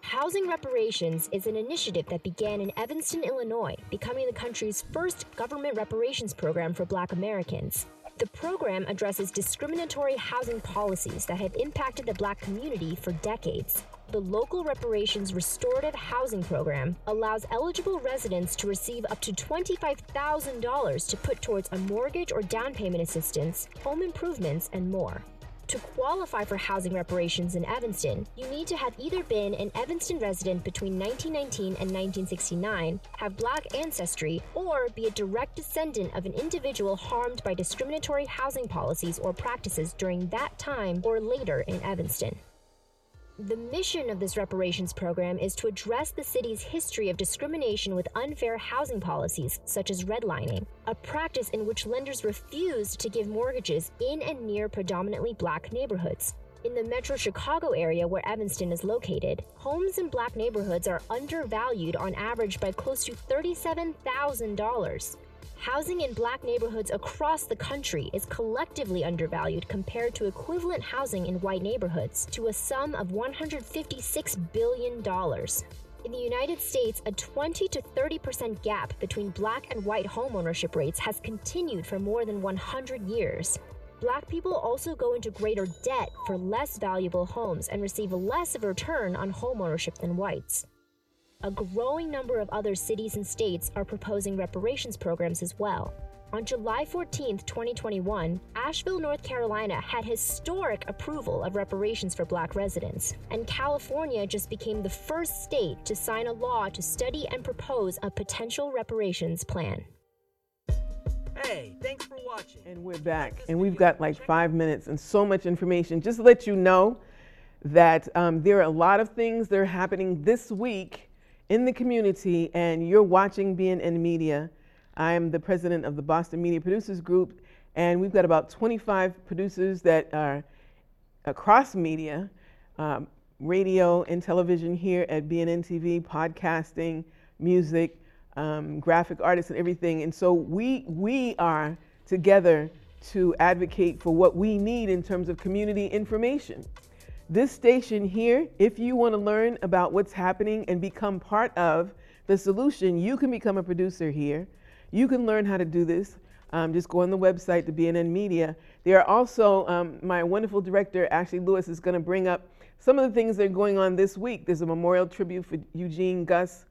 Housing Reparations is an initiative that began in Evanston, Illinois, becoming the country's first government reparations program for black Americans. The program addresses discriminatory housing policies that have impacted the black community for decades. The local reparations restorative housing program allows eligible residents to receive up to $25,000 to put towards a mortgage or down payment assistance, home improvements, and more. To qualify for housing reparations in Evanston, you need to have either been an Evanston resident between 1919 and 1969, have black ancestry, or be a direct descendant of an individual harmed by discriminatory housing policies or practices during that time or later in Evanston. The mission of this reparations program is to address the city's history of discrimination with unfair housing policies, such as redlining, a practice in which lenders refused to give mortgages in and near predominantly black neighborhoods. In the metro Chicago area where Evanston is located, homes in black neighborhoods are undervalued on average by close to $37,000. Housing in black neighborhoods across the country is collectively undervalued compared to equivalent housing in white neighborhoods to a sum of $156 billion. In the United States, a 20 to 30% gap between black and white homeownership rates has continued for more than 100 years. Black people also go into greater debt for less valuable homes and receive less of a return on homeownership than whites. A growing number of other cities and states are proposing reparations programs as well. On July 14, 2021, Asheville, North Carolina had historic approval of reparations for black residents, and California just became the first state to sign a law to study and propose a potential reparations plan. Hey, thanks for watching. And we're back, and we've got like five minutes and so much information. Just to let you know that um, there are a lot of things that are happening this week in the community, and you're watching BNN Media. I am the president of the Boston Media Producers Group, and we've got about 25 producers that are across media, um, radio and television here at BNN TV, podcasting, music, um, graphic artists, and everything. And so we we are together to advocate for what we need in terms of community information. This station here, if you want to learn about what's happening and become part of the solution, you can become a producer here. You can learn how to do this. Um, just go on the website to BNN Media. There are also, um, my wonderful director, Ashley Lewis, is going to bring up some of the things that are going on this week. There's a memorial tribute for Eugene Gus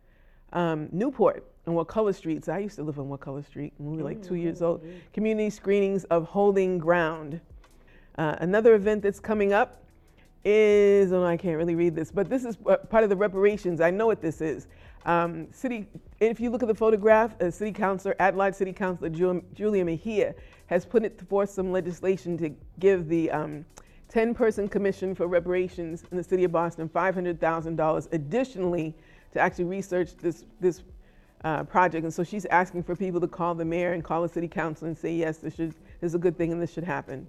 um, Newport on Wakullah Street. So I used to live on Wakullah Street when we were like two years old. Community screenings of Holding Ground. Uh, another event that's coming up is, oh, I can't really read this, but this is uh, part of the reparations. I know what this is. Um, city, if you look at the photograph, uh, City Councilor, at-large City Councilor Ju- Julia Mejia has put it forth some legislation to give the um, 10-person commission for reparations in the city of Boston $500,000 additionally to actually research this this uh, project. And so she's asking for people to call the mayor and call the city council and say yes, this should this is a good thing and this should happen.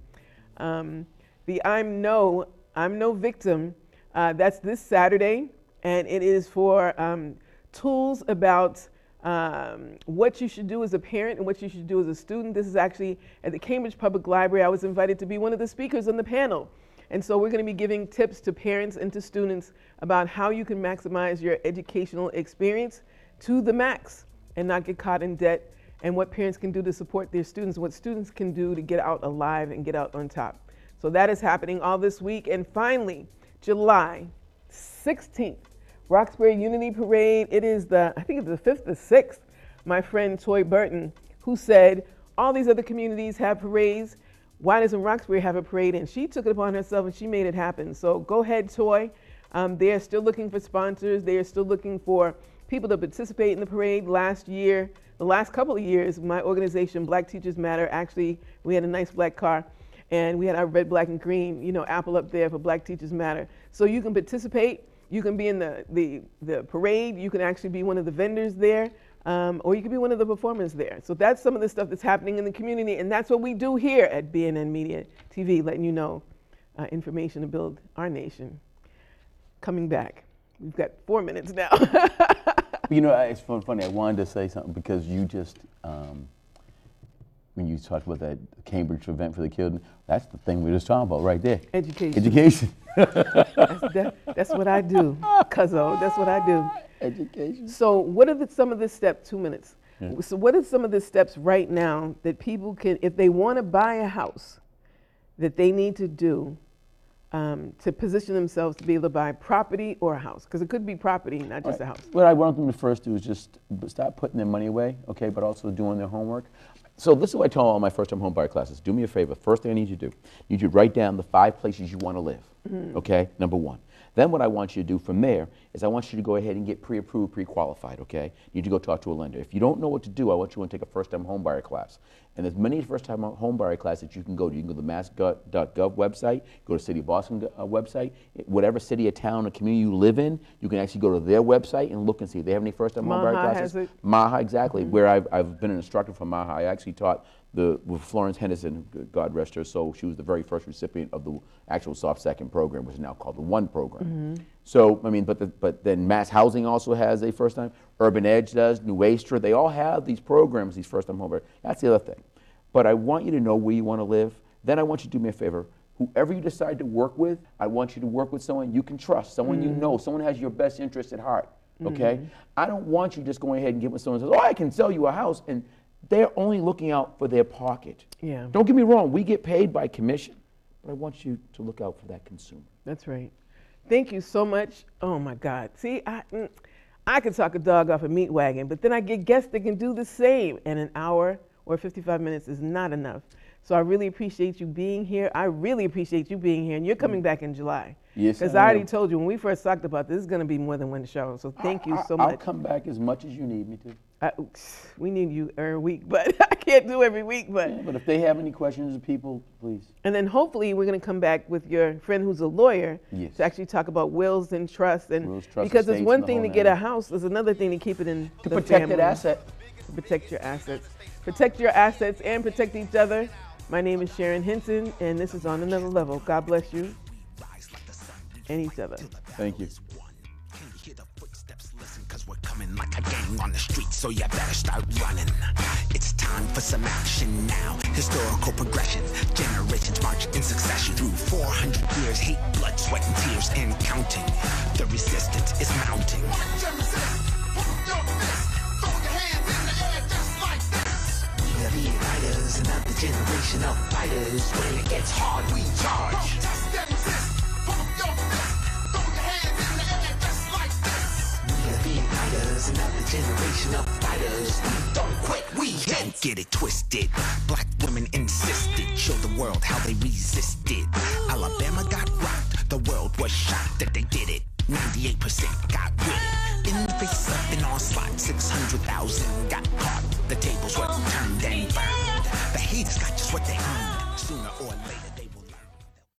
Um, the I'm no I'm no victim. Uh, that's this Saturday, and it is for um, tools about um, what you should do as a parent and what you should do as a student. This is actually at the Cambridge Public Library. I was invited to be one of the speakers on the panel. And so we're going to be giving tips to parents and to students about how you can maximize your educational experience to the max and not get caught in debt and what parents can do to support their students, what students can do to get out alive and get out on top. So that is happening all this week. And finally, July 16th, Roxbury Unity Parade. It is the, I think it's the fifth or sixth. My friend Toy Burton, who said, all these other communities have parades. Why doesn't Roxbury have a parade? And she took it upon herself and she made it happen. So go ahead, Toy. Um, they are still looking for sponsors. They are still looking for people to participate in the parade. Last year, the last couple of years, my organization, Black Teachers Matter, actually, we had a nice black car and we had our red, black, and green, you know, apple up there for Black Teachers Matter. So you can participate. You can be in the, the, the parade. You can actually be one of the vendors there. Um, or you could be one of the performers there. So that's some of the stuff that's happening in the community, and that's what we do here at BNN Media TV, letting you know uh, information to build our nation. Coming back, we've got four minutes now. you know, it's funny. I wanted to say something because you just, um, when you talked about that Cambridge event for the children, that's the thing we were just talking about right there. Education. Education. that's, that, that's what I do, cuzzo. That's what I do. Education. So, what are the, some of the steps? Two minutes. Yeah. So, what are some of the steps right now that people can, if they want to buy a house, that they need to do um, to position themselves to be able to buy property or a house? Because it could be property, not just right. a house. What I want them to first do is just stop putting their money away, okay, but also doing their homework. So this is what I tell all my first-time homebuyer classes. Do me a favor. First thing I need you to do, you need you to write down the five places you want to live. Mm-hmm. Okay, number one. Then what I want you to do from there is I want you to go ahead and get pre-approved, pre-qualified, okay? You need to go talk to a lender. If you don't know what to do, I want you to take a first-time homebuyer class. And there's many first-time homebuyer classes that you can go to. You can go to the mass.gov website, go to City of Boston uh, website, whatever city or town or community you live in, you can actually go to their website and look and see if they have any first-time homebuyer classes. Maha, exactly. Mm-hmm. Where I've, I've been an instructor for Maha, I actually taught the, with Florence Henderson, God rest her soul, she was the very first recipient of the actual soft second program, which is now called the One program. Mm-hmm. So, I mean, but, the, but then Mass Housing also has a first time, Urban Edge does, Nuestra, they all have these programs, these first time home That's the other thing. But I want you to know where you want to live. Then I want you to do me a favor. Whoever you decide to work with, I want you to work with someone you can trust, someone mm-hmm. you know, someone has your best interest at heart. Okay? Mm-hmm. I don't want you just going ahead and getting with someone says, Oh, I can sell you a house. And they're only looking out for their pocket. Yeah. Don't get me wrong, we get paid by commission, but I want you to look out for that consumer. That's right. Thank you so much. Oh my God. See, I, mm, I could talk a dog off a meat wagon, but then I get guests that can do the same, and an hour or 55 minutes is not enough. So I really appreciate you being here. I really appreciate you being here, and you're coming mm. back in July. Yes, Because I, I, already told you when we first talked about this, this is going to be more than one show. So thank you so much. I'll come back as much as you need me to. I, we need you every week, but I can't do every week. But yeah, but if they have any questions, people, please. And then hopefully we're going to come back with your friend who's a lawyer yes. to actually talk about wills and trusts and wills, trust because it's one thing to get a house, there's another thing to keep it in to protect family. that asset. To protect your assets, protect your assets, and protect each other. My name is Sharon Hinton, and this is on another level. God bless you and each other. Thank you coming like a gang on the street, so you better start running. It's time for some action now. Historical progression, generations march in succession through 400 years. Hate, blood, sweat, and tears, and counting. The resistance is mounting. We are the fighters, another generation of fighters. When it gets hard, we charge. fighters, another generation of fighters. We don't quit, we hit. Don't get it twisted. Black women insisted, show the world how they resisted. Alabama got rocked, the world was shocked that they did it. 98% got with it. In the face of an onslaught, 600,000 got caught. The tables were turned and burned. The haters got just what they earned.